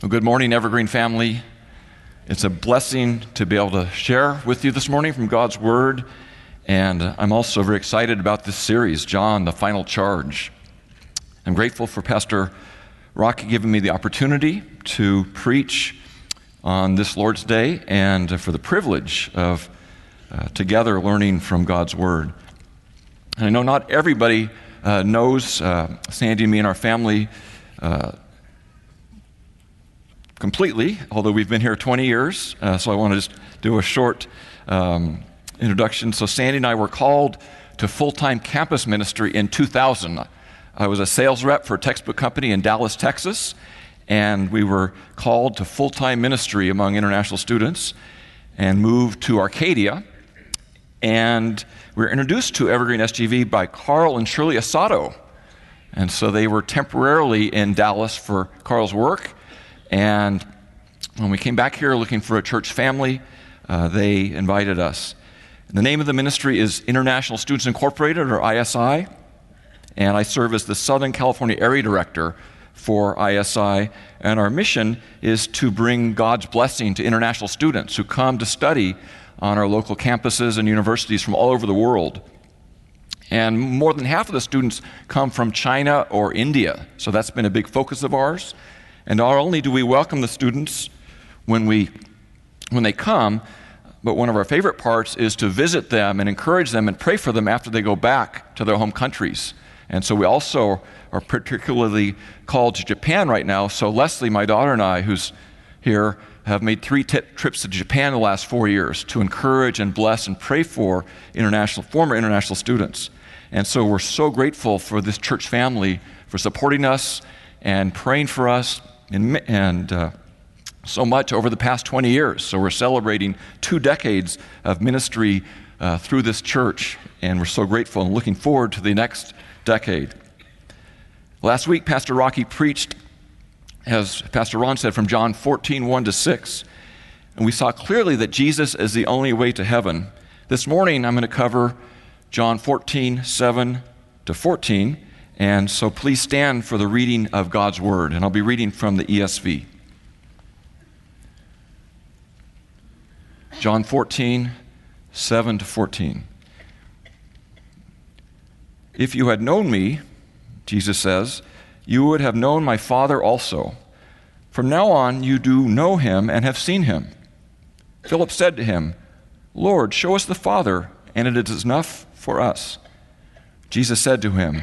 Well, good morning, Evergreen family. It's a blessing to be able to share with you this morning from God's Word. And I'm also very excited about this series, John, the Final Charge. I'm grateful for Pastor Rocky giving me the opportunity to preach on this Lord's Day and for the privilege of uh, together learning from God's Word. And I know not everybody uh, knows uh, Sandy and me and our family uh, completely, although we've been here 20 years. Uh, so I want to just do a short um, introduction. So, Sandy and I were called to full time campus ministry in 2000. I was a sales rep for a textbook company in Dallas, Texas, and we were called to full time ministry among international students and moved to Arcadia. And we were introduced to Evergreen SGV by Carl and Shirley Asado. And so they were temporarily in Dallas for Carl's work and when we came back here looking for a church family, uh, they invited us. The name of the ministry is International Students Incorporated, or ISI, and I serve as the Southern California Area Director for ISI. And our mission is to bring God's blessing to international students who come to study on our local campuses and universities from all over the world. And more than half of the students come from China or India, so that's been a big focus of ours. And not only do we welcome the students when, we, when they come, but one of our favorite parts is to visit them and encourage them and pray for them after they go back to their home countries. And so we also are particularly called to Japan right now. So Leslie, my daughter, and I, who's here, have made three t- trips to Japan the last four years to encourage and bless and pray for international, former international students. And so we're so grateful for this church family for supporting us and praying for us and, and uh, so much over the past 20 years. So we're celebrating two decades of ministry uh, through this church, and we're so grateful and looking forward to the next decade. Last week, Pastor Rocky preached, as Pastor Ron said, from John 14, 1 to 6. And we saw clearly that Jesus is the only way to heaven. This morning, I'm going to cover John 14, 7 to 14. And so please stand for the reading of God's Word. And I'll be reading from the ESV. John 14, 7 to 14. If you had known me, Jesus says, you would have known my Father also. From now on, you do know him and have seen him. Philip said to him, Lord, show us the Father, and it is enough for us. Jesus said to him,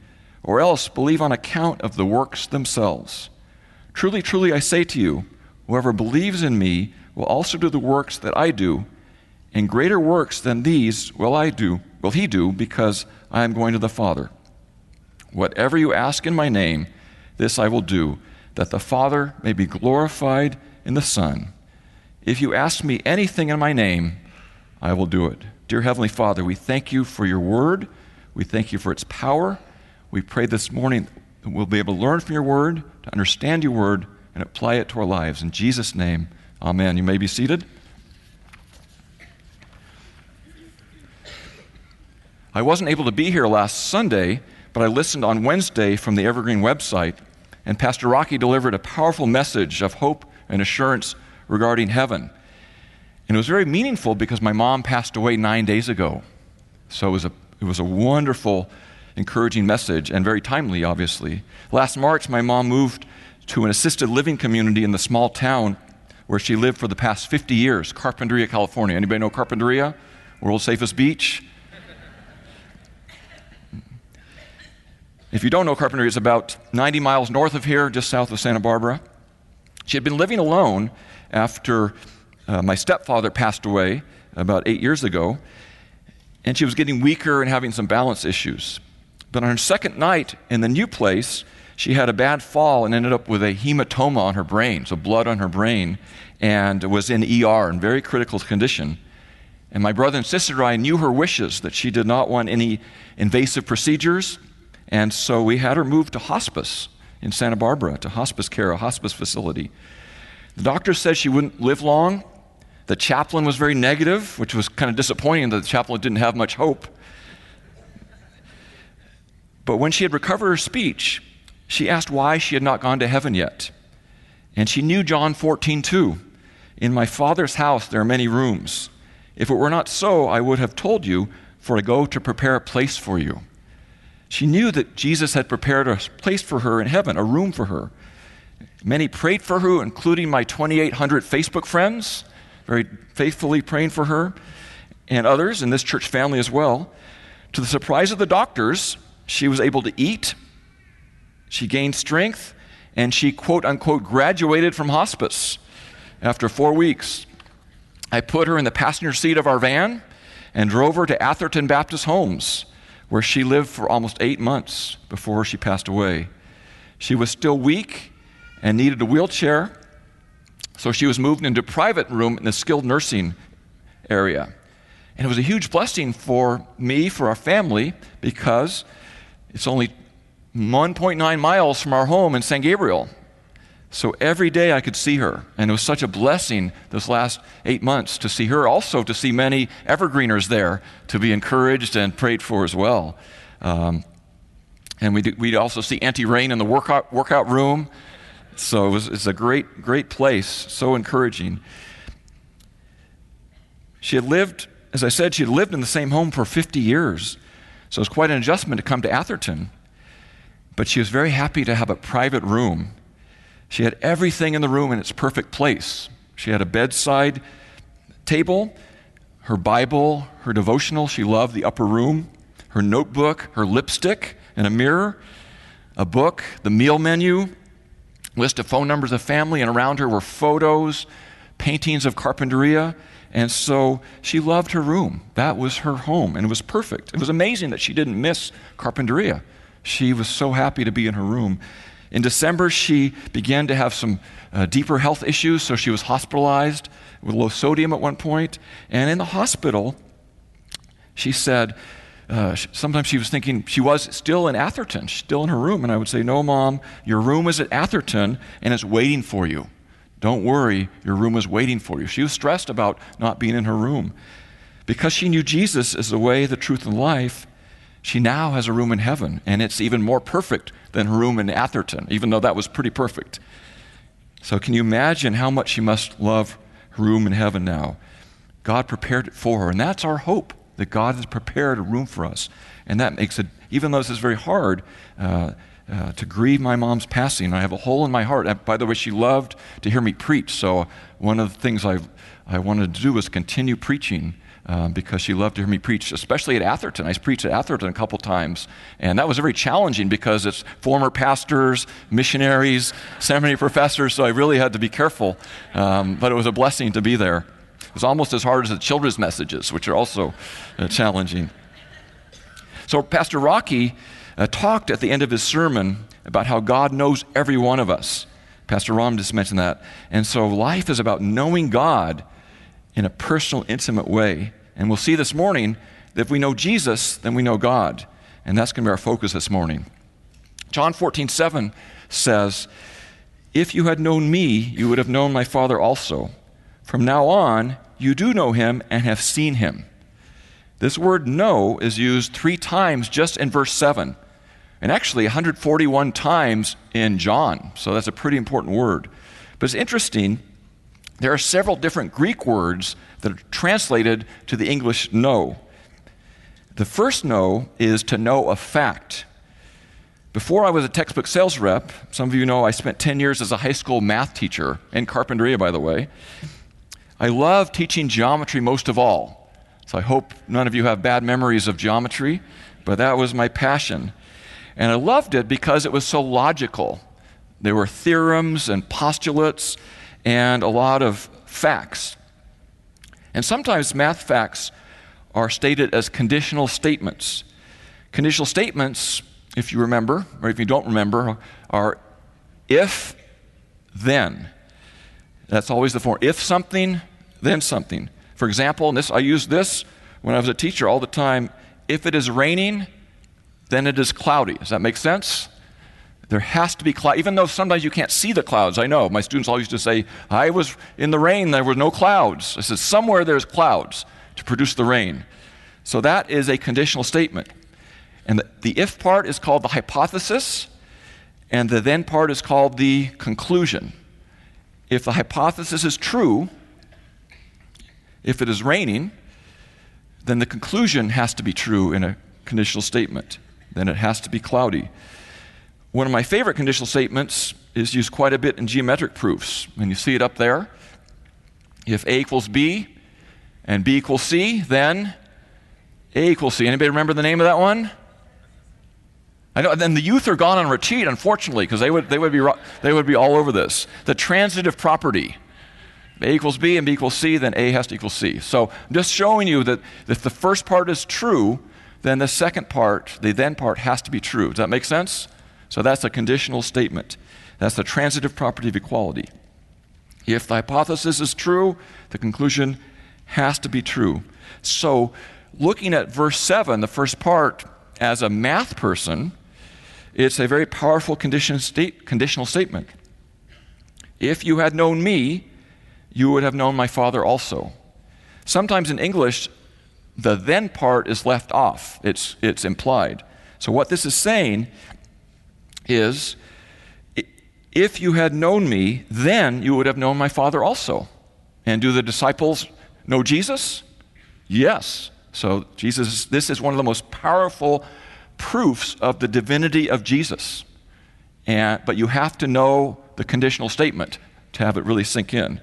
or else believe on account of the works themselves. Truly, truly, I say to you, whoever believes in me will also do the works that I do, and greater works than these will I do, will he do, because I am going to the Father. Whatever you ask in my name, this I will do, that the Father may be glorified in the Son. If you ask me anything in my name, I will do it. Dear Heavenly Father, we thank you for your word. We thank you for its power. We pray this morning that we'll be able to learn from your word, to understand your word, and apply it to our lives. In Jesus' name, amen. You may be seated. I wasn't able to be here last Sunday, but I listened on Wednesday from the Evergreen website, and Pastor Rocky delivered a powerful message of hope and assurance regarding heaven. And it was very meaningful because my mom passed away nine days ago. So it was a, it was a wonderful encouraging message and very timely, obviously. Last March, my mom moved to an assisted living community in the small town where she lived for the past 50 years, Carpinteria, California. Anybody know Carpinteria? World's safest beach? If you don't know Carpinteria, it's about 90 miles north of here, just south of Santa Barbara. She had been living alone after uh, my stepfather passed away about eight years ago, and she was getting weaker and having some balance issues. But on her second night in the new place, she had a bad fall and ended up with a hematoma on her brain, so blood on her brain. and was in ER in very critical condition. And my brother and sister I knew her wishes that she did not want any invasive procedures. And so we had her moved to hospice in Santa Barbara, to hospice care, a hospice facility. The doctor said she wouldn't live long. The chaplain was very negative, which was kind of disappointing that the chaplain didn't have much hope. But when she had recovered her speech, she asked why she had not gone to heaven yet. And she knew John 14, 2. In my Father's house there are many rooms. If it were not so, I would have told you, for I go to prepare a place for you. She knew that Jesus had prepared a place for her in heaven, a room for her. Many prayed for her, including my 2,800 Facebook friends, very faithfully praying for her, and others in this church family as well. To the surprise of the doctors, she was able to eat, she gained strength, and she, quote unquote, graduated from hospice after four weeks. I put her in the passenger seat of our van and drove her to Atherton Baptist Homes, where she lived for almost eight months before she passed away. She was still weak and needed a wheelchair, so she was moved into a private room in the skilled nursing area. And it was a huge blessing for me, for our family, because it's only 1.9 miles from our home in San Gabriel. So every day I could see her, and it was such a blessing this last eight months to see her, also to see many evergreeners there to be encouraged and prayed for as well. Um, and we we'd also see Auntie Rain in the workout, workout room. So it was, it's a great, great place, so encouraging. She had lived, as I said, she had lived in the same home for 50 years. So it was quite an adjustment to come to Atherton. But she was very happy to have a private room she had everything in the room in its perfect place. She had a bedside table, her Bible, her devotional. She loved the upper room, her notebook, her lipstick, and a mirror, a book, the meal menu, list of phone numbers of family, and around her were photos, paintings of Carpinteria. And so she loved her room. That was her home, and it was perfect. It was amazing that she didn't miss Carpinteria. She was so happy to be in her room. In December, she began to have some uh, deeper health issues, so she was hospitalized with low sodium at one point. And in the hospital, she said, uh, sometimes she was thinking she was still in Atherton, still in her room. And I would say, No, mom, your room is at Atherton and it's waiting for you. Don't worry, your room is waiting for you. She was stressed about not being in her room. Because she knew Jesus is the way, the truth, and life, she now has a room in heaven, and it's even more perfect than her room in Atherton, even though that was pretty perfect. So, can you imagine how much she must love her room in heaven now? God prepared it for her, and that's our hope that God has prepared a room for us. And that makes it, even though this is very hard, uh, uh, to grieve my mom's passing. I have a hole in my heart. Uh, by the way, she loved to hear me preach, so one of the things I, I wanted to do was continue preaching um, because she loved to hear me preach, especially at Atherton. I preached at Atherton a couple times, and that was very challenging because it's former pastors, missionaries, seminary professors, so I really had to be careful. Um, but it was a blessing to be there. It was almost as hard as the children's messages, which are also uh, challenging. So, Pastor Rocky uh, talked at the end of his sermon about how God knows every one of us. Pastor Ron just mentioned that. And so, life is about knowing God in a personal, intimate way. And we'll see this morning that if we know Jesus, then we know God. And that's going to be our focus this morning. John 14, 7 says, If you had known me, you would have known my Father also. From now on, you do know him and have seen him. This word know is used three times just in verse 7, and actually 141 times in John. So that's a pretty important word. But it's interesting there are several different Greek words that are translated to the English know. The first know is to know a fact. Before I was a textbook sales rep, some of you know I spent 10 years as a high school math teacher in Carpinteria, by the way. I love teaching geometry most of all. So I hope none of you have bad memories of geometry, but that was my passion. And I loved it because it was so logical. There were theorems and postulates and a lot of facts. And sometimes math facts are stated as conditional statements. Conditional statements, if you remember, or if you don't remember, are if, then. That's always the form. If something, then something. For example, and this I used this when I was a teacher all the time. If it is raining, then it is cloudy. Does that make sense? There has to be cloud, even though sometimes you can't see the clouds. I know my students always used to say, "I was in the rain. There were no clouds." I said, "Somewhere there's clouds to produce the rain." So that is a conditional statement, and the, the if part is called the hypothesis, and the then part is called the conclusion. If the hypothesis is true, if it is raining, then the conclusion has to be true in a conditional statement. Then it has to be cloudy. One of my favorite conditional statements is used quite a bit in geometric proofs. And you see it up there. If A equals B and B equals C, then A equals C. Anybody remember the name of that one? I know, then the youth are gone on retreat, unfortunately, because they would, they, would be, they would be all over this. The transitive property. A equals B and B equals C, then A has to equal C. So I'm just showing you that if the first part is true, then the second part, the then part, has to be true. Does that make sense? So that's a conditional statement. That's the transitive property of equality. If the hypothesis is true, the conclusion has to be true. So, looking at verse 7, the first part, as a math person, it's a very powerful condition state, conditional statement. If you had known me, you would have known my Father also. Sometimes in English, the then part is left off, it's, it's implied. So, what this is saying is if you had known me, then you would have known my Father also. And do the disciples know Jesus? Yes. So, Jesus, this is one of the most powerful proofs of the divinity of Jesus. And, but you have to know the conditional statement to have it really sink in.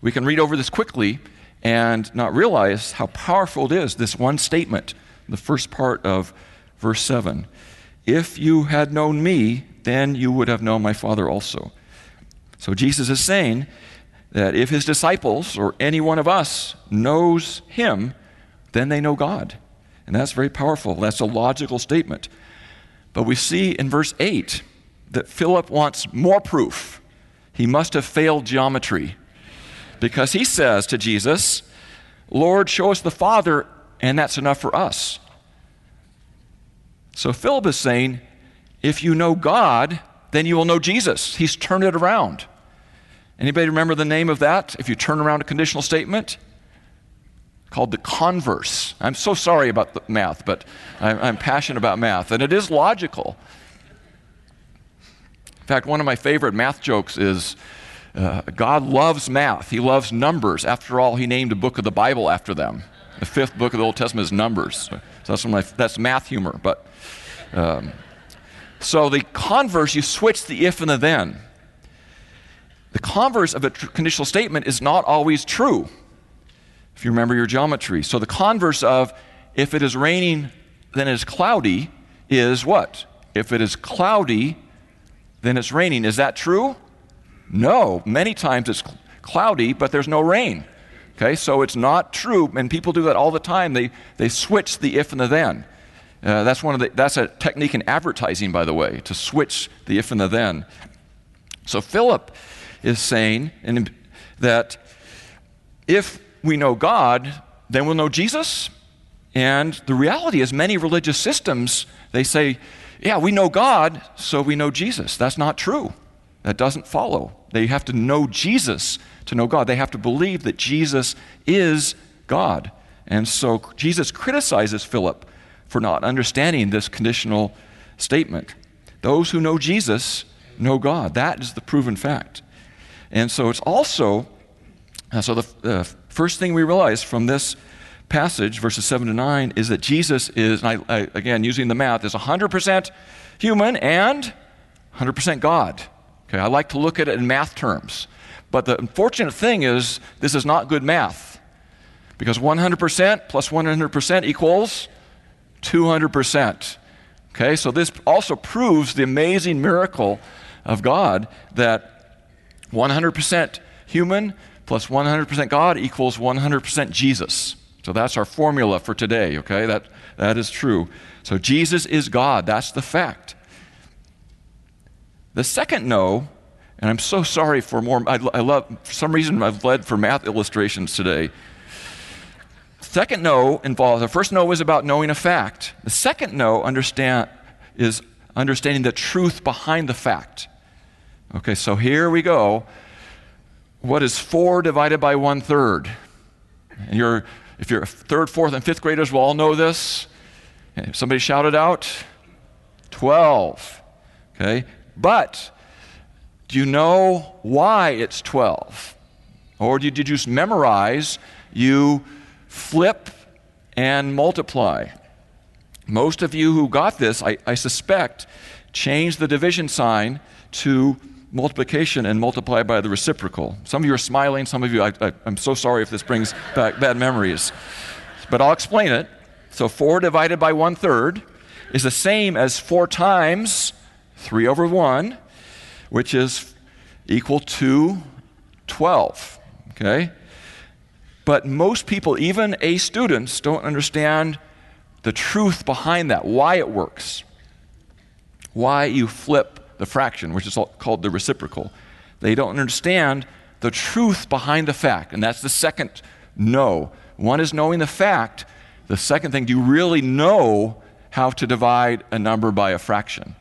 We can read over this quickly and not realize how powerful it is, this one statement, the first part of verse 7. If you had known me, then you would have known my Father also. So Jesus is saying that if his disciples or any one of us knows him, then they know God. And that's very powerful. That's a logical statement. But we see in verse 8 that Philip wants more proof. He must have failed geometry because he says to Jesus, Lord, show us the Father, and that's enough for us. So Philip is saying, if you know God, then you will know Jesus. He's turned it around. Anybody remember the name of that? If you turn around a conditional statement? Called the converse. I'm so sorry about the math, but I'm, I'm passionate about math, and it is logical. In fact, one of my favorite math jokes is uh, God loves math. He loves numbers. After all, He named a book of the Bible after them. The fifth book of the Old Testament is Numbers. So that's, my, that's math humor. But um, so the converse, you switch the if and the then. The converse of a tr- conditional statement is not always true. If you remember your geometry. So the converse of if it is raining, then it is cloudy is what? If it is cloudy, then it's raining. Is that true? No. Many times it's cloudy, but there's no rain. Okay, so it's not true, and people do that all the time. They, they switch the if and the then. Uh, that's, one of the, that's a technique in advertising, by the way, to switch the if and the then. So Philip is saying in, that if we know God, then we'll know Jesus. And the reality is, many religious systems, they say, yeah, we know God, so we know Jesus. That's not true. That doesn't follow. They have to know Jesus to know God. They have to believe that Jesus is God. And so Jesus criticizes Philip for not understanding this conditional statement. Those who know Jesus know God. That is the proven fact. And so it's also, uh, so the uh, first thing we realize from this passage, verses 7 to 9, is that Jesus is, I, I, again, using the math, is 100% human and 100% God. Okay, I like to look at it in math terms. But the unfortunate thing is, this is not good math. Because 100% plus 100% equals 200%. Okay, so this also proves the amazing miracle of God that 100% human plus 100% God equals 100% Jesus. So that's our formula for today, okay? That, that is true. So Jesus is God. That's the fact. The second know And I'm so sorry for more. I, I love, for some reason, I've led for math illustrations today. Second know involves, the first know is about knowing a fact. The second no understand, is understanding the truth behind the fact. Okay, so here we go. What is four divided by one third? And you're, if you're third, fourth, and fifth graders will all know this. Somebody shout it out. 12. Okay? But do you know why it's 12? Or did you just memorize? You flip and multiply. Most of you who got this, I, I suspect, changed the division sign to multiplication and multiply by the reciprocal. Some of you are smiling, some of you, I, am so sorry if this brings back bad memories. But I'll explain it. So 4 divided by 1 third is the same as 4 times 3 over 1, which is equal to 12. Okay? But most people, even A students, don't understand the truth behind that, why it works, why you flip the fraction, which is called the reciprocal. They don't understand the truth behind the fact, and that's the second know. One is knowing the fact. The second thing, do you really know how to divide a number by a fraction?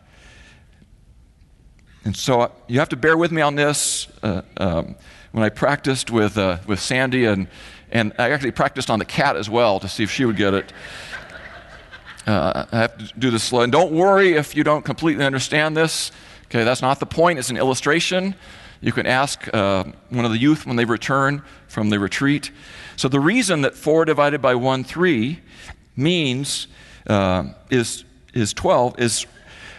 And so uh, you have to bear with me on this. Uh, um, when I practiced with, uh, with Sandy, and, and I actually practiced on the cat as well to see if she would get it. Uh, I have to do this slow. And don't worry if you don't completely understand this. Okay, that's not the point. It's an illustration. You can ask uh, one of the youth when they return from the retreat. So the reason that 4 divided by 1, 3 means uh, is, is 12 is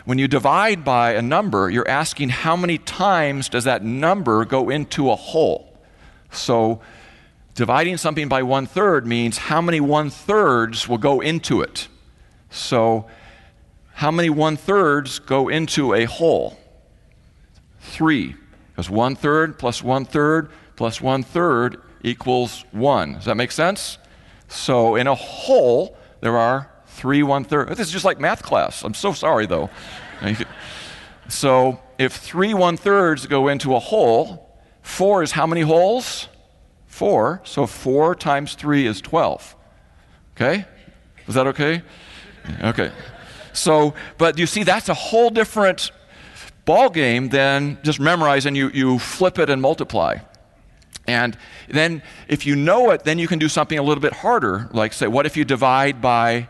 when you divide by a number, you're asking how many times does that number go into a whole. So dividing something by one third means how many one thirds will go into it. So, how many one thirds go into a whole? Three. Because one third plus one third plus one third equals one. Does that make sense? So, in a whole, there are three one third. This is just like math class. I'm so sorry, though. so, if three one thirds go into a whole, four is how many wholes? Four. So, four times three is 12. Okay? Is that okay? Okay. So, but you see, that's a whole different ball game than just memorizing. You, you flip it and multiply. And then, if you know it, then you can do something a little bit harder. Like, say, what if you divide by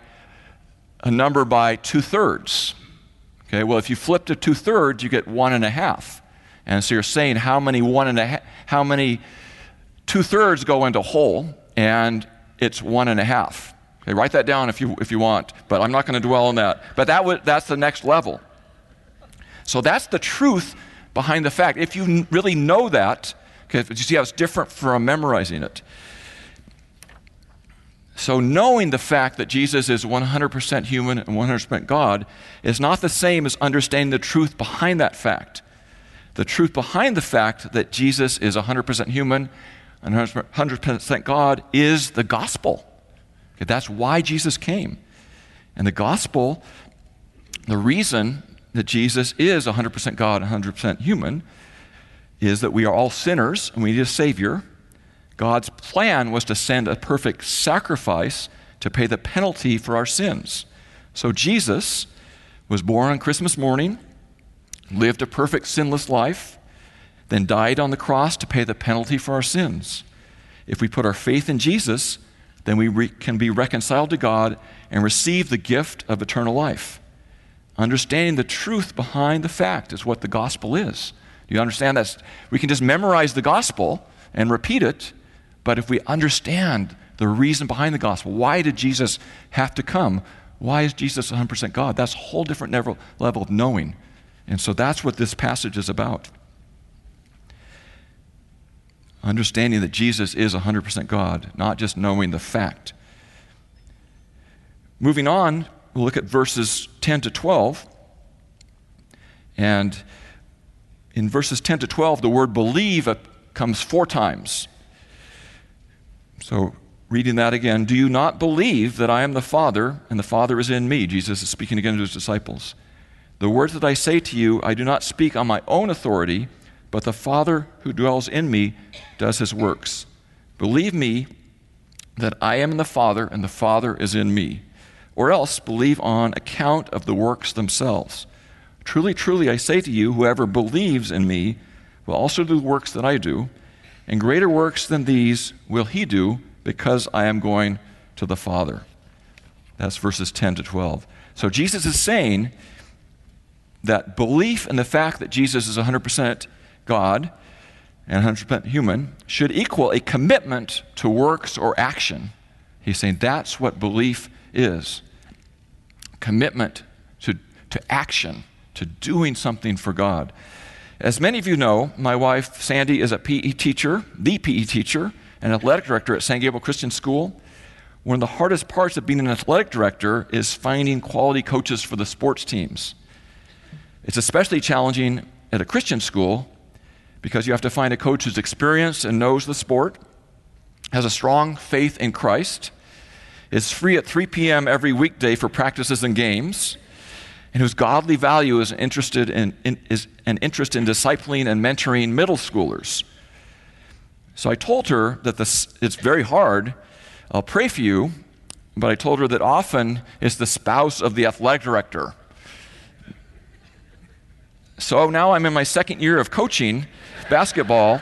a number by two thirds? Okay, well, if you flip to two thirds, you get one and a half. And so you're saying how many one and a half, how many two thirds go into whole, and it's one and a half. Okay, write that down if you, if you want, but I'm not going to dwell on that. But that w- that's the next level. So that's the truth behind the fact. If you really know that, okay, you see how it's different from memorizing it. So, knowing the fact that Jesus is 100% human and 100% God is not the same as understanding the truth behind that fact. The truth behind the fact that Jesus is 100% human and 100% God is the gospel. Okay, that's why Jesus came. And the gospel, the reason that Jesus is 100% God, and 100% human, is that we are all sinners and we need a Savior. God's plan was to send a perfect sacrifice to pay the penalty for our sins. So Jesus was born on Christmas morning, lived a perfect sinless life, then died on the cross to pay the penalty for our sins. If we put our faith in Jesus, then we re- can be reconciled to God and receive the gift of eternal life. Understanding the truth behind the fact is what the gospel is. Do you understand that? We can just memorize the gospel and repeat it, but if we understand the reason behind the gospel, why did Jesus have to come? Why is Jesus 100% God? That's a whole different level, of knowing. And so that's what this passage is about understanding that Jesus is 100% God, not just knowing the fact. Moving on, we'll look at verses 10 to 12. And in verses 10 to 12, the word believe uh, comes four times. So, reading that again, do you not believe that I am the Father and the Father is in me? Jesus is speaking again to his disciples. The words that I say to you, I do not speak on my own authority but the Father who dwells in me does his works. Believe me that I am in the Father and the Father is in me, or else believe on account of the works themselves. Truly, truly, I say to you, whoever believes in me will also do the works that I do, and greater works than these will he do because I am going to the Father. That's verses 10 to 12. So Jesus is saying that belief in the fact that Jesus is 100% God and 100% human should equal a commitment to works or action. He's saying that's what belief is commitment to, to action, to doing something for God. As many of you know, my wife Sandy is a PE teacher, the PE teacher, and athletic director at San Gabriel Christian School. One of the hardest parts of being an athletic director is finding quality coaches for the sports teams. It's especially challenging at a Christian school because you have to find a coach who's experienced and knows the sport, has a strong faith in Christ, is free at 3 p.m. every weekday for practices and games, and whose godly value is interested in, in, is an interest in discipling and mentoring middle schoolers. So I told her that this, it's very hard. I'll pray for you, but I told her that often it's the spouse of the athletic director. So now I'm in my second year of coaching basketball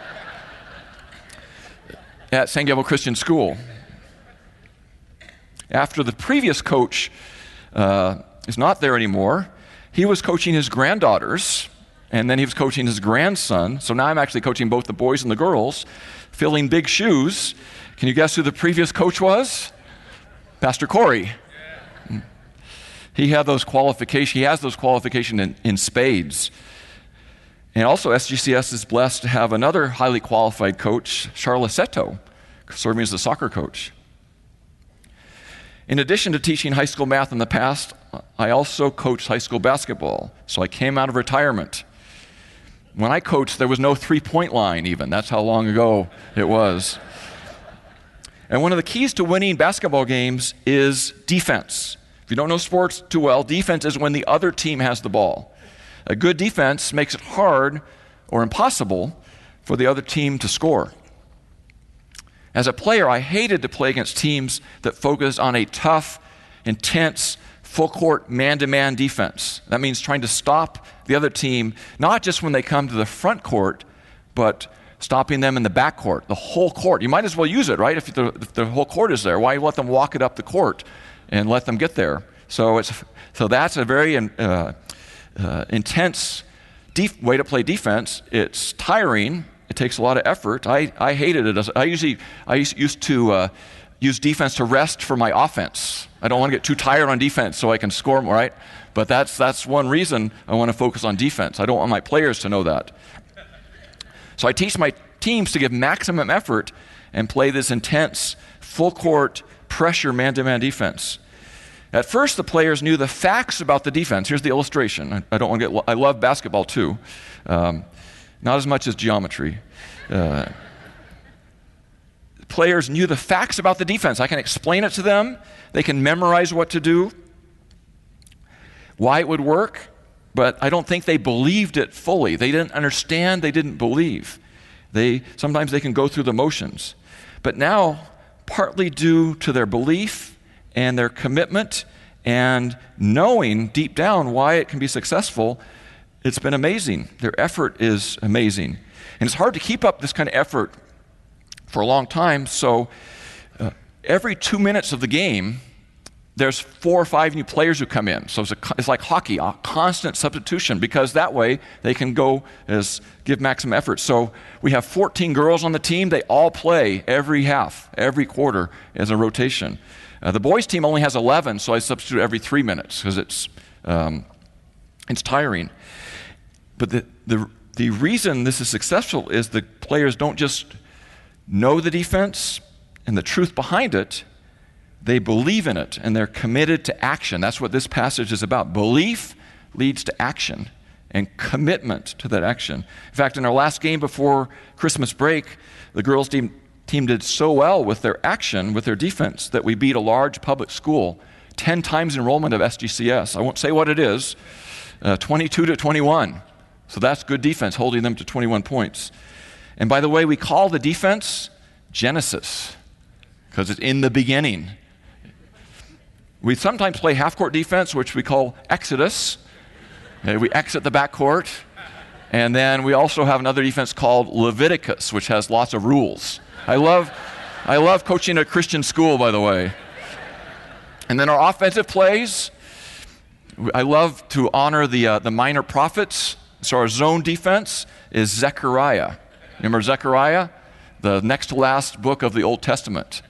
at San Gabriel Christian School. After the previous coach uh, is not there anymore, he was coaching his granddaughters, and then he was coaching his grandson. So now I'm actually coaching both the boys and the girls, filling big shoes. Can you guess who the previous coach was? Pastor Corey. He had those qualifications. He has those qualifications in, in spades. And also, SGCS is blessed to have another highly qualified coach, Charla Seto, serving as the soccer coach. In addition to teaching high school math in the past, I also coached high school basketball. So I came out of retirement. When I coached, there was no three point line, even. That's how long ago it was. And one of the keys to winning basketball games is defense. If you don't know sports too well, defense is when the other team has the ball. A good defense makes it hard or impossible for the other team to score. As a player, I hated to play against teams that focused on a tough, intense, full court man to man defense. That means trying to stop the other team, not just when they come to the front court, but stopping them in the back court, the whole court. You might as well use it, right? If the, if the whole court is there, why let them walk it up the court and let them get there? So, it's, so that's a very uh, uh, intense def- way to play defense. It's tiring. It takes a lot of effort. I, I hated it. I usually I used to uh, use defense to rest for my offense. I don't want to get too tired on defense so I can score more, right? But that's, that's one reason I want to focus on defense. I don't want my players to know that. So I teach my teams to give maximum effort and play this intense, full court pressure man to man defense. At first, the players knew the facts about the defense. Here's the illustration. I, I don't want to get. I love basketball too, um, not as much as geometry. Uh, players knew the facts about the defense. I can explain it to them. They can memorize what to do, why it would work, but I don't think they believed it fully. They didn't understand. They didn't believe. They sometimes they can go through the motions, but now, partly due to their belief and their commitment and knowing deep down why it can be successful, it's been amazing. Their effort is amazing. And it's hard to keep up this kind of effort for a long time, so uh, every two minutes of the game, there's four or five new players who come in. So it's, a, it's, like hockey, a constant substitution, because that way they can go as give maximum effort. So we have 14 girls on the team. They all play every half, every quarter as a rotation. Uh, the boys' team only has 11, so I substitute every three minutes because it's, um, it's tiring. But the, the, the reason this is successful is the players don't just know the defense and the truth behind it, they believe in it and they're committed to action. That's what this passage is about. Belief leads to action and commitment to that action. In fact, in our last game before Christmas break, the girls' team team did so well with their action, with their defense, that we beat a large public school, 10 times enrollment of SGCS. I won't say what it is, uh, 22 to 21. So that's good defense, holding them to 21 points. And by the way, we call the defense Genesis because it's in the beginning. We sometimes play half court defense, which we call Exodus. We exit the back court. And then we also have another defense called Leviticus, which has lots of rules. I love, I love coaching a Christian school, by the way. And then our offensive plays, I love to honor the, uh, the minor prophets. So our zone defense is Zechariah. Remember Zechariah? The next to last book of the Old Testament.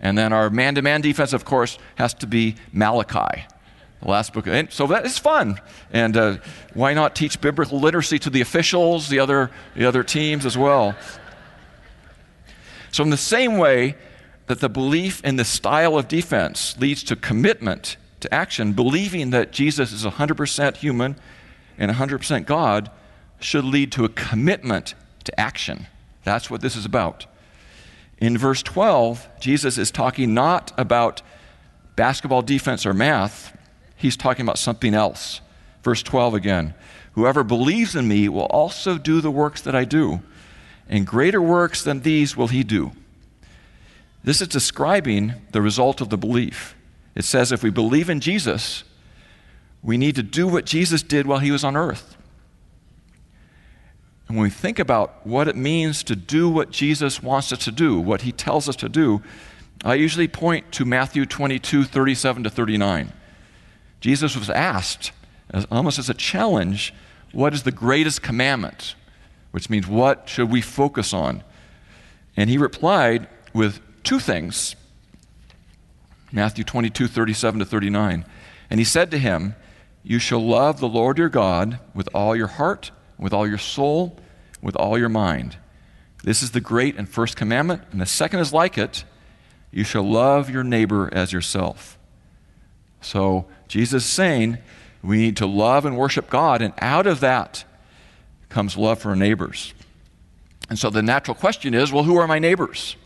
And then our man to man defense, of course, has to be Malachi, the last book. And so that is fun. And uh, why not teach biblical literacy to the officials, the other, the other teams as well? So, in the same way that the belief in the style of defense leads to commitment to action, believing that Jesus is 100% human and 100% God should lead to a commitment to action. That's what this is about. In verse 12, Jesus is talking not about basketball defense or math, he's talking about something else. Verse 12 again Whoever believes in me will also do the works that I do, and greater works than these will he do. This is describing the result of the belief. It says if we believe in Jesus, we need to do what Jesus did while he was on earth. And when we think about what it means to do what Jesus wants us to do, what he tells us to do, I usually point to Matthew 22, 37 to 39. Jesus was asked, as, almost as a challenge, what is the greatest commandment? Which means, what should we focus on? And he replied with two things Matthew 22, 37 to 39. And he said to him, You shall love the Lord your God with all your heart, with all your soul, with all your mind. This is the great and first commandment, and the second is like it you shall love your neighbor as yourself. So, Jesus is saying we need to love and worship God, and out of that comes love for our neighbors. And so the natural question is well, who are my neighbors?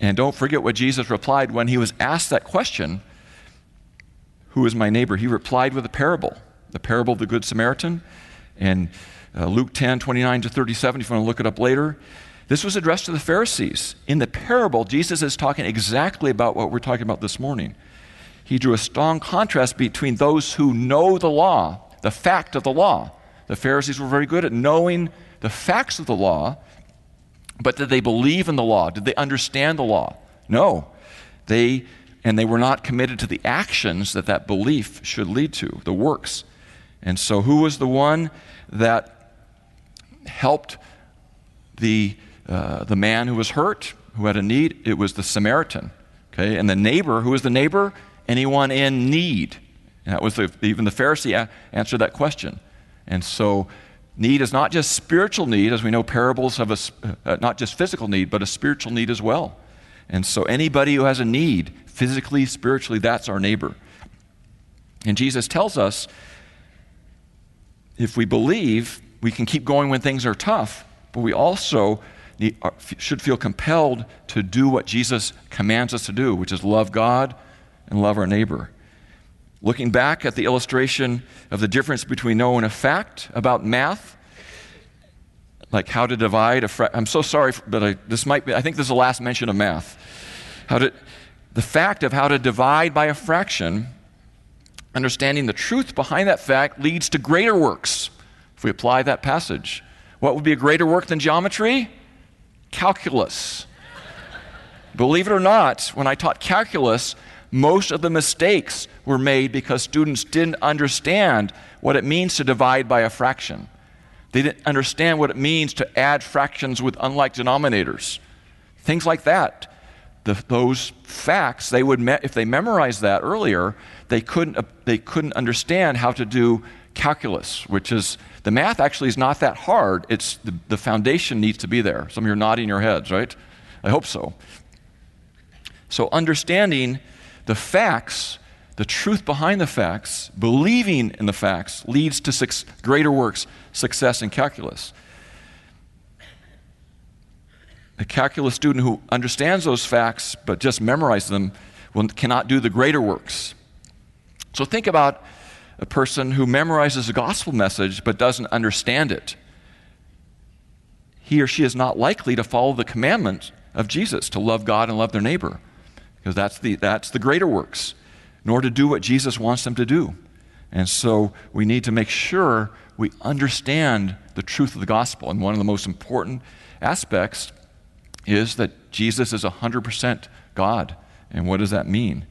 And don't forget what Jesus replied when he was asked that question Who is my neighbor? He replied with a parable, the parable of the Good Samaritan. And uh, Luke 10, 29 to 37, if you want to look it up later. This was addressed to the Pharisees. In the parable, Jesus is talking exactly about what we're talking about this morning. He drew a strong contrast between those who know the law, the fact of the law. The Pharisees were very good at knowing the facts of the law, but did they believe in the law? Did they understand the law? No. They and they were not committed to the actions that that belief should lead to, the works. And so who was the one that helped the, uh, the man who was hurt, who had a need. It was the Samaritan. Okay? And the neighbor, who was the neighbor? Anyone in need. And that was the, even the Pharisee a- answered that question. And so, need is not just spiritual need, as we know parables have a, uh, not just physical need, but a spiritual need as well. And so, anybody who has a need, physically, spiritually, that's our neighbor. And Jesus tells us if we believe, we can keep going when things are tough, but we also need, uh, should feel compelled to do what Jesus commands us to do, which is love God and love our neighbor. Looking back at the illustration of the difference between knowing a fact about math, like how to divide a fraction. I'm so sorry, but I, this might be, I think this is the last mention of math. How to, the fact of how to divide by a fraction, understanding the truth behind that fact leads to greater works if we apply that passage. What would be a greater work than geometry? Calculus. Believe it or not, when I taught calculus, most of the mistakes were made because students didn't understand what it means to divide by a fraction. They didn't understand what it means to add fractions with unlike denominators. Things like that. The, those facts, they would me- if they memorized that earlier, they couldn't, uh, they couldn't understand how to do calculus, which is the math actually is not that hard. It's the, the foundation needs to be there. Some of you are nodding your heads, right? I hope so. So, understanding the facts, the truth behind the facts, believing in the facts leads to greater works, success in calculus. A calculus student who understands those facts but just memorizes them will, cannot do the greater works. So think about a person who memorizes a gospel message but doesn't understand it. He or she is not likely to follow the commandment of Jesus to love God and love their neighbor, because that's the, that's the greater works, nor to do what Jesus wants them to do. And so we need to make sure we understand the truth of the gospel. And one of the most important aspects is that Jesus is 100% God. And what does that mean?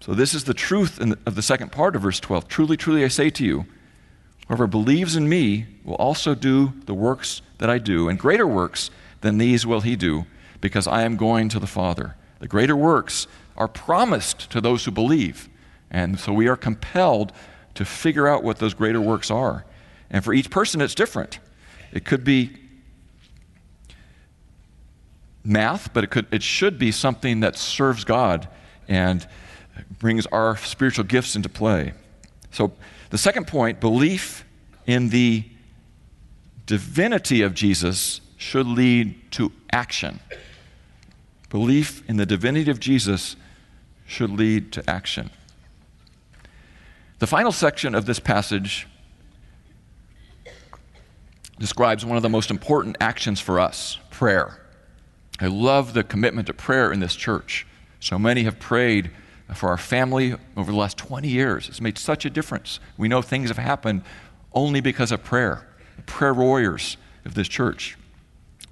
So, this is the truth the, of the second part of verse 12. Truly, truly, I say to you, whoever believes in me will also do the works that I do, and greater works than these will he do, because I am going to the Father. The greater works are promised to those who believe. And so we are compelled to figure out what those greater works are. And for each person, it's different. It could be math, but it, could, it should be something that serves God and brings our spiritual gifts into play. So, the second point belief in the divinity of Jesus should lead to action. Belief in the divinity of Jesus should lead to action. The final section of this passage describes one of the most important actions for us prayer. I love the commitment to prayer in this church. So many have prayed for our family over the last 20 years. It's made such a difference. We know things have happened only because of prayer. The prayer warriors of this church.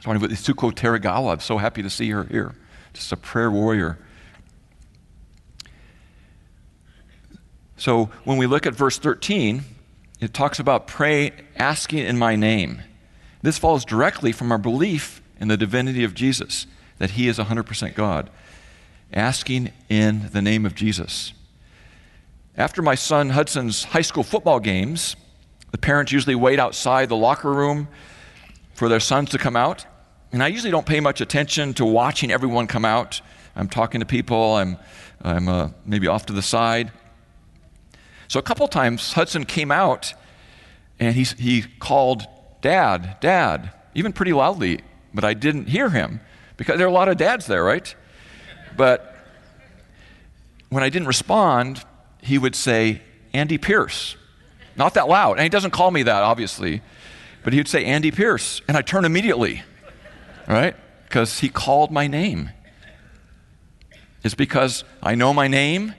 So with Isuko Teragawa, I'm so happy to see her here. Just a prayer warrior. So when we look at verse 13, it talks about pray asking in my name. This follows directly from our belief in the divinity of Jesus, that he is 100% God. Asking in the name of Jesus. After my son Hudson's high school football games, the parents usually wait outside the locker room for their sons to come out. And I usually don't pay much attention to watching everyone come out. I'm talking to people, I'm, I'm uh, maybe off to the side. So a couple times, Hudson came out and he, he called, Dad, Dad, even pretty loudly but I didn't hear him because there are a lot of dads there, right? But when I didn't respond, he would say, Andy Pearce. Not that loud. And he doesn't call me that, obviously, but he would say, Andy Pearce. And I turn immediately, right? Because he called my name. It's because I know my name.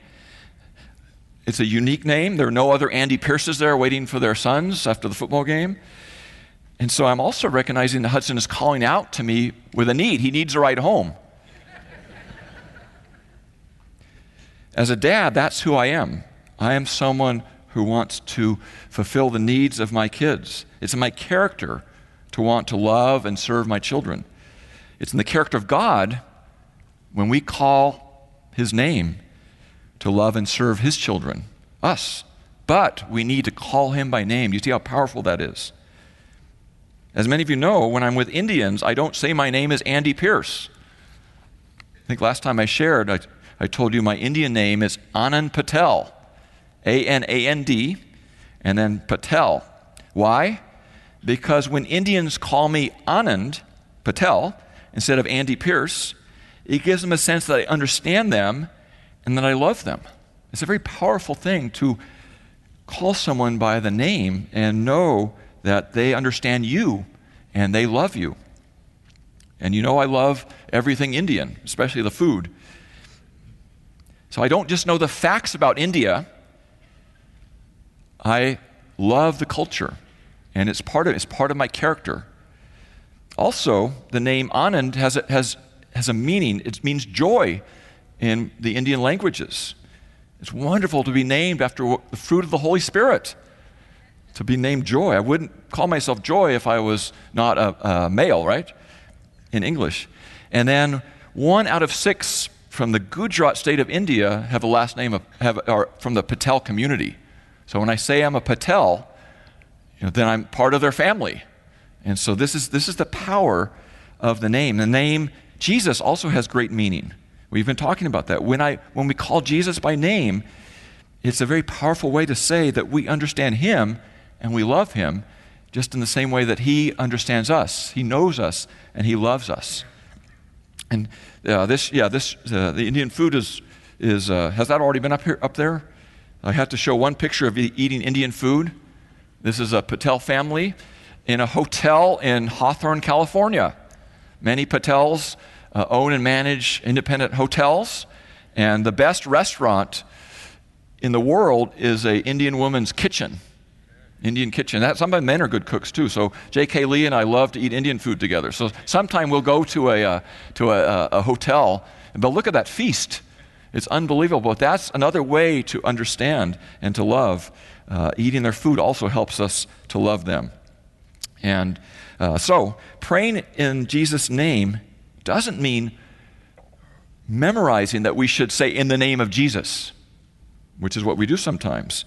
It's a unique name. There are no other Andy Pearces there waiting for their sons after the football game. And so I'm also recognizing that Hudson is calling out to me with a need. He needs a ride home. As a dad, that's who I am. I am someone who wants to fulfill the needs of my kids. It's in my character to want to love and serve my children. It's in the character of God when we call his name to love and serve his children, us. But we need to call him by name. You see how powerful that is? As many of you know, when I'm with Indians, I don't say my name is Andy Pearce. I think last time I shared, I, I told you my Indian name is Anand Patel, A N A N D, and then Patel. Why? Because when Indians call me Anand Patel instead of Andy Pearce, it gives them a sense that I understand them and that I love them. It's a very powerful thing to call someone by the name and know that they understand you and they love you. And you know, I love everything Indian, especially the food. So I don't just know the facts about India, I love the culture, and it's part of, it's part of my character. Also, the name Anand has a, has, has a meaning, it means joy in the Indian languages. It's wonderful to be named after the fruit of the Holy Spirit to be named Joy. I wouldn't call myself Joy if I was not a, a male, right? In English. And then one out of six from the Gujarat state of India have a last name of, have, are from the Patel community. So when I say I'm a Patel, you know, then I'm part of their family. And so this is, this is the power of the name. The name Jesus also has great meaning. We've been talking about that. When, I, when we call Jesus by name, it's a very powerful way to say that we understand him and we love him just in the same way that he understands us. He knows us and he loves us. And uh, this, yeah, this, uh, the Indian food is, is uh, has that already been up here, up there? I had to show one picture of eating Indian food. This is a Patel family in a hotel in Hawthorne, California. Many Patels uh, own and manage independent hotels, and the best restaurant in the world is a Indian woman's kitchen. Indian kitchen. That, some men are good cooks too. So J.K. Lee and I love to eat Indian food together. So sometime we'll go to a, uh, to a, a, hotel, but look at that feast. It's unbelievable. But that's another way to understand and to love. Uh, eating their food also helps us to love them. And uh, so praying in Jesus' name doesn't mean memorizing that we should say in the name of Jesus which is what we do sometimes.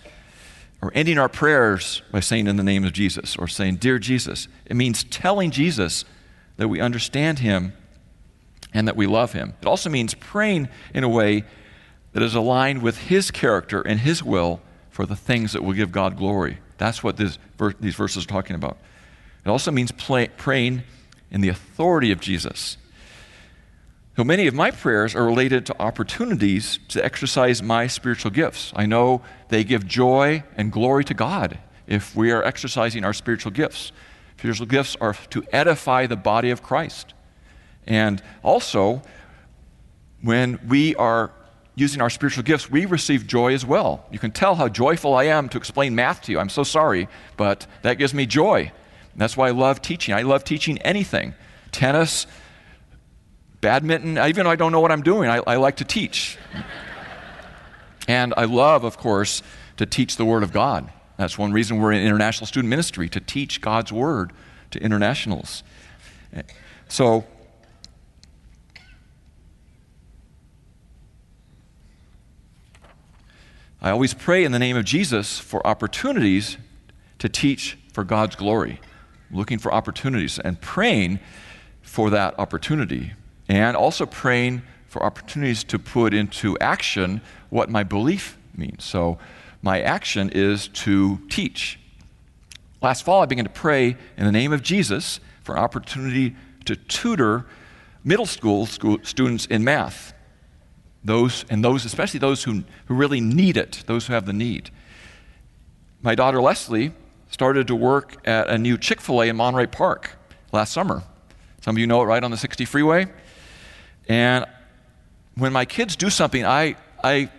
Or ending our prayers by saying in the name of Jesus or saying, Dear Jesus. It means telling Jesus that we understand him and that we love him. It also means praying in a way that is aligned with his character and his will for the things that will give God glory. That's what this, these verses are talking about. It also means play, praying in the authority of Jesus so many of my prayers are related to opportunities to exercise my spiritual gifts. I know they give joy and glory to God if we are exercising our spiritual gifts. Spiritual gifts are to edify the body of Christ. And also, when we are using our spiritual gifts, we receive joy as well. You can tell how joyful I am to explain math to you. I'm so sorry, but that gives me joy. that's why I love teaching. I love teaching anything tennis, badminton, even though I don't know what I'm doing, I, I like to teach. and I love, of course, to teach the Word of God. That's one reason we're in international student ministry, to teach God's Word to internationals. So, I always pray in the name of Jesus for opportunities to teach for God's glory, looking for opportunities and praying for that opportunity and also praying for opportunities to put into action what my belief means. So, my action is to teach. Last fall, I began to pray in the name of Jesus for an opportunity to tutor middle school, school students in math. Those, and those, especially those who, who really need it, those who have the need. My daughter Leslie started to work at a new Chick fil A in Monterey Park last summer. Some of you know it right on the 60 freeway. And when my kids do something, I, I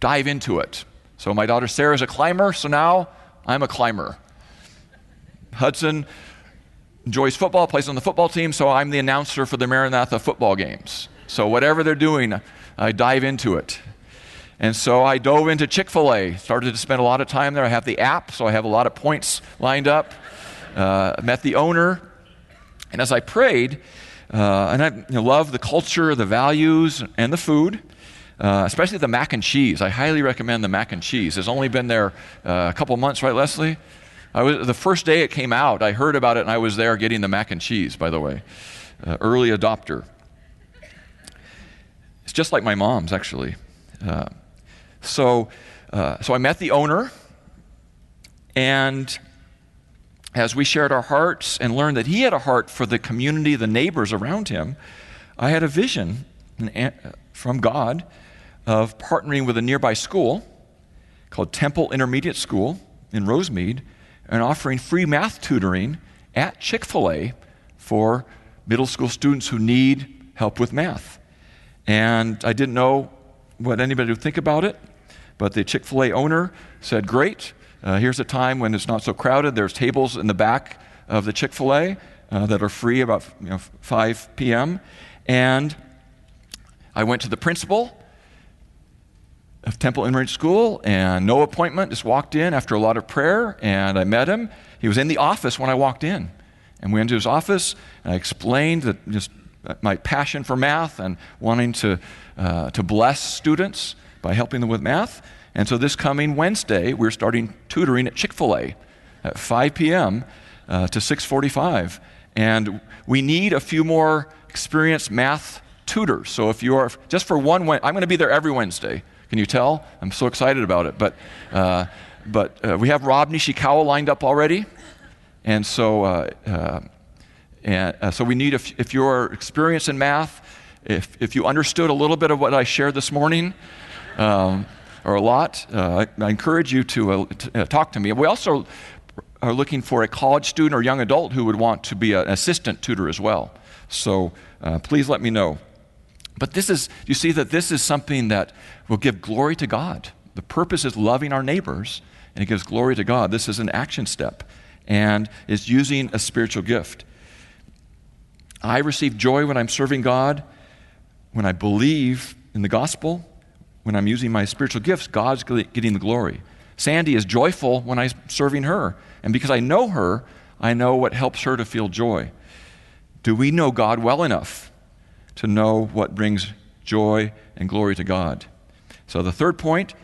dive into it. So my daughter Sarah is a climber, so now I'm a climber. Hudson enjoys football, plays on the football team, so I'm the announcer for the Maranatha football games. So whatever they're doing, I dive into it. And so I dove into Chick fil A, started to spend a lot of time there. I have the app, so I have a lot of points lined up. Uh, met the owner, and as I prayed, uh, and I you know, love the culture, the values, and the food. Uh, especially the mac and cheese. I highly recommend the mac and cheese. It's only been there uh, a couple months, right, Leslie? I was, the first day it came out, I heard about it and I was there getting the mac and cheese, by the way. Uh, early adopter. It's just like my mom's, actually. Uh, so, uh, so I met the owner, and as we shared our hearts and learned that he had a heart for the community, the neighbors around him, I had a vision from God of partnering with a nearby school called Temple Intermediate School in Rosemead and offering free math tutoring at Chick fil A for middle school students who need help with math. And I didn't know what anybody would think about it, but the Chick fil A owner said, Great, uh, here's a time when it's not so crowded. There's tables in the back of the Chick fil A uh, that are free about you know, 5 p.m. And I went to the principal of Temple Intermediate School and no appointment, just walked in after a lot of prayer and I met him. He was in the office when I walked in. And we went to his office and I explained that just my passion for math and wanting to, uh, to bless students by helping them with math. And so this coming Wednesday, we're starting tutoring at Chick-fil-A at 5 p.m. Uh, to 6:45, and we need a few more experienced math tutors. So if you are just for one, I'm going to be there every Wednesday. Can you tell? I'm so excited about it. But uh, but uh, we have Rob Nishikawa lined up already, and so uh, uh, and uh, so we need if, if you're experienced in math, if if you understood a little bit of what I shared this morning. Um, or a lot, uh, I, encourage you to, uh, uh, talk to me. We also are looking for a college student or young adult who would want to be an assistant tutor as well. So uh, please let me know. But this is, you see that this is something that will give glory to God. The purpose is loving our neighbors, and it gives glory to God. This is an action step and is using a spiritual gift. I receive joy when I'm serving God, when I believe in the gospel, when I'm using my spiritual gifts, God's getting the glory. Sandy is joyful when I'm serving her. And because I know her, I know what helps her to feel joy. Do we know God well enough to know what brings joy and glory to God? So the third point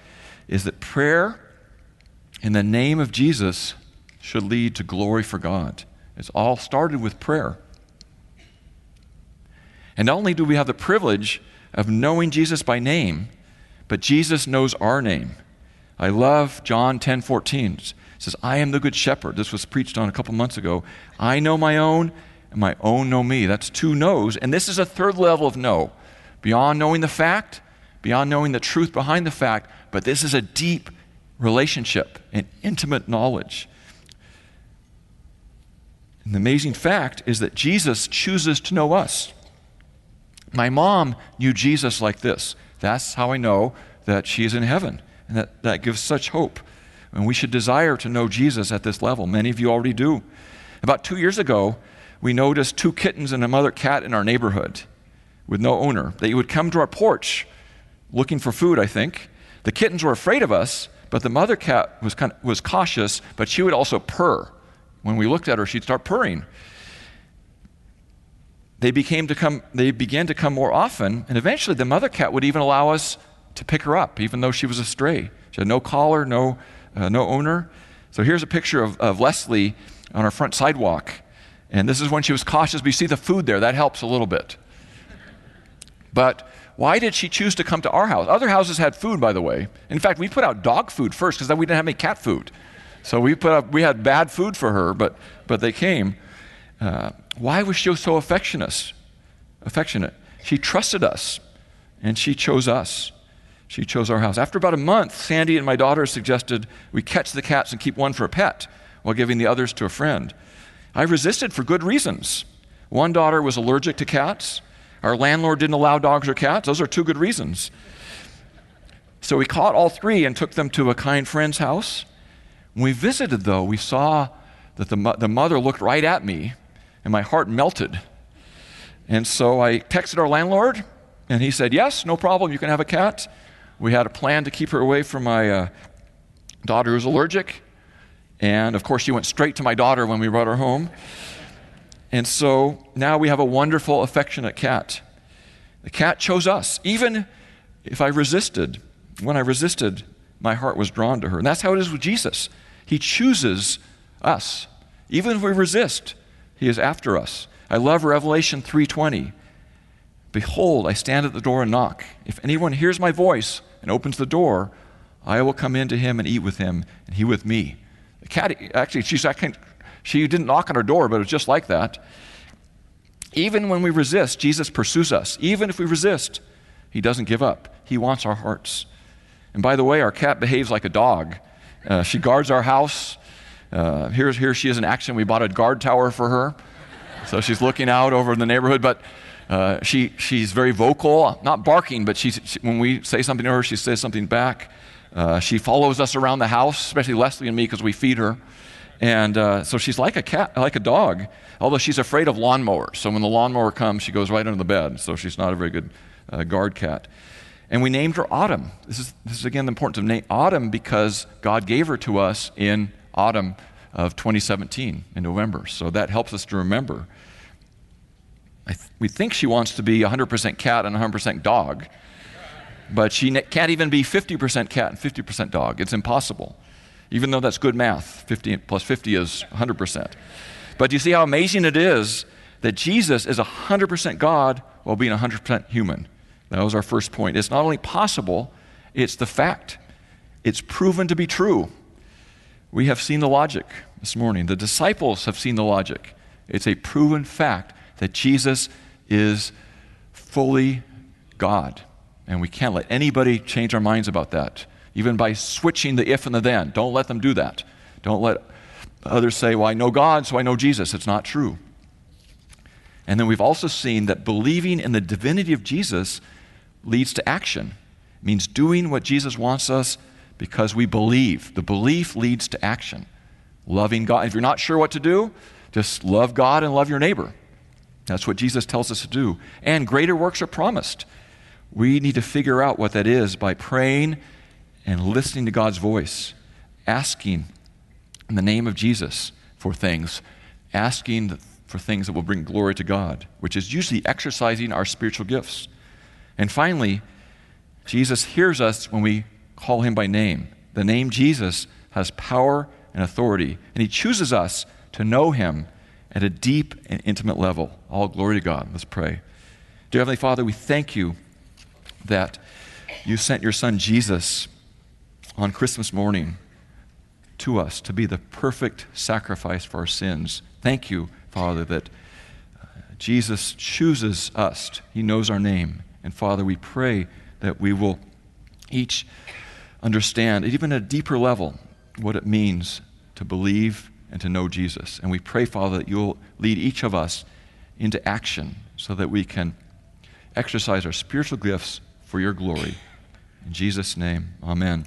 is that prayer in the name of Jesus should lead to glory for God. It's all started with prayer. And not only do we have the privilege of knowing Jesus by name, but Jesus knows our name. I love John 10 14. It says, I am the good shepherd. This was preached on a couple months ago. I know my own, and my own know me. That's two knows. And this is a third level of know. Beyond knowing the fact, beyond knowing the truth behind the fact, but this is a deep relationship and intimate knowledge. And the amazing fact is that Jesus chooses to know us. My mom knew Jesus like this. That's how I know that she is in heaven. And that, that gives such hope. And we should desire to know Jesus at this level. Many of you already do. About two years ago, we noticed two kittens and a mother cat in our neighborhood with no owner. They would come to our porch looking for food, I think. The kittens were afraid of us, but the mother cat was, kind of, was cautious, but she would also purr. When we looked at her, she'd start purring they, became to come, they began to come more often, and eventually the mother cat would even allow us to pick her up, even though she was a stray. She had no collar, no, uh, no owner. So here's a picture of, of Leslie on our front sidewalk. And this is when she was cautious. But you see the food there, that helps a little bit. But why did she choose to come to our house? Other houses had food, by the way. In fact, we put out dog food first because then we didn't have any cat food. So we put up, we had bad food for her, but, but they came. Uh, why was she so affectionate? Affectionate. She trusted us, and she chose us. She chose our house. After about a month, Sandy and my daughter suggested we catch the cats and keep one for a pet while giving the others to a friend. I resisted for good reasons. One daughter was allergic to cats. Our landlord didn't allow dogs or cats. Those are two good reasons. So we caught all three and took them to a kind friend's house. When we visited, though, we saw that the, the mother looked right at me and my heart melted. And so I texted our landlord, and he said, Yes, no problem, you can have a cat. We had a plan to keep her away from my uh, daughter who's allergic. And of course, she went straight to my daughter when we brought her home. And so now we have a wonderful, affectionate cat. The cat chose us. Even if I resisted, when I resisted, my heart was drawn to her. And that's how it is with Jesus. He chooses us. Even if we resist, he is after us. I love Revelation 3:20. Behold, I stand at the door and knock. If anyone hears my voice and opens the door, I will come into him and eat with him, and he with me. The cat, actually, she's, she didn't knock on her door, but it was just like that. Even when we resist, Jesus pursues us. Even if we resist, he doesn't give up. He wants our hearts. And by the way, our cat behaves like a dog. Uh, she guards our house. Uh, here, here she is in action. We bought a guard tower for her. So she's looking out over the neighborhood, but uh, she, she's very vocal, not barking, but she, when we say something to her, she says something back. Uh, she follows us around the house, especially Leslie and me, because we feed her. And uh, so she's like a cat, like a dog, although she's afraid of lawnmowers. So when the lawnmower comes, she goes right under the bed. So she's not a very good uh, guard cat. And we named her Autumn. This is, this is again the importance of name Autumn because God gave her to us in autumn of 2017 in November. So that helps us to remember. Th- we think she wants to be 100% cat and 100% dog, but she ne- can't even be 50% cat and 50% dog. It's impossible, even though that's good math. 50 plus 50 is 100%. But you see how amazing it is that Jesus is 100% God while being 100% human. That was our first point. It's not only possible, it's the fact. It's proven to be true. We have seen the logic this morning. The disciples have seen the logic. It's a proven fact that Jesus is fully God. And we can't let anybody change our minds about that. even by switching the if and the then. Don't let them do that. Don't let others say, Well, I know God, so I know Jesus. It's not true. And then we've also seen that believing in the divinity of Jesus leads to action. It means doing what Jesus wants us because we believe. The belief leads to action. Loving God. If you're not sure what to do, just love God and love your neighbor. That's what Jesus tells us to do. And greater works are promised. We need to figure out what that is by praying and listening to God's voice, asking in the name of Jesus for things, asking for things that will bring glory to God, which is usually exercising our spiritual gifts. And finally, Jesus hears us when we call him by name. The name Jesus has power and authority, and he chooses us to know him at a deep and intimate level. All glory to God. Let's pray. Dear Heavenly Father, we thank you that you sent your son Jesus on Christmas morning to us to be the perfect sacrifice for our sins. Thank you, Father, that uh, Jesus chooses us. He knows our name. And Father, we pray that we will each understand, even at a deeper level, what it means to believe and to know Jesus. And we pray, Father, that you'll lead each of us into action so that we can exercise our spiritual gifts for your glory. In Jesus' name, amen.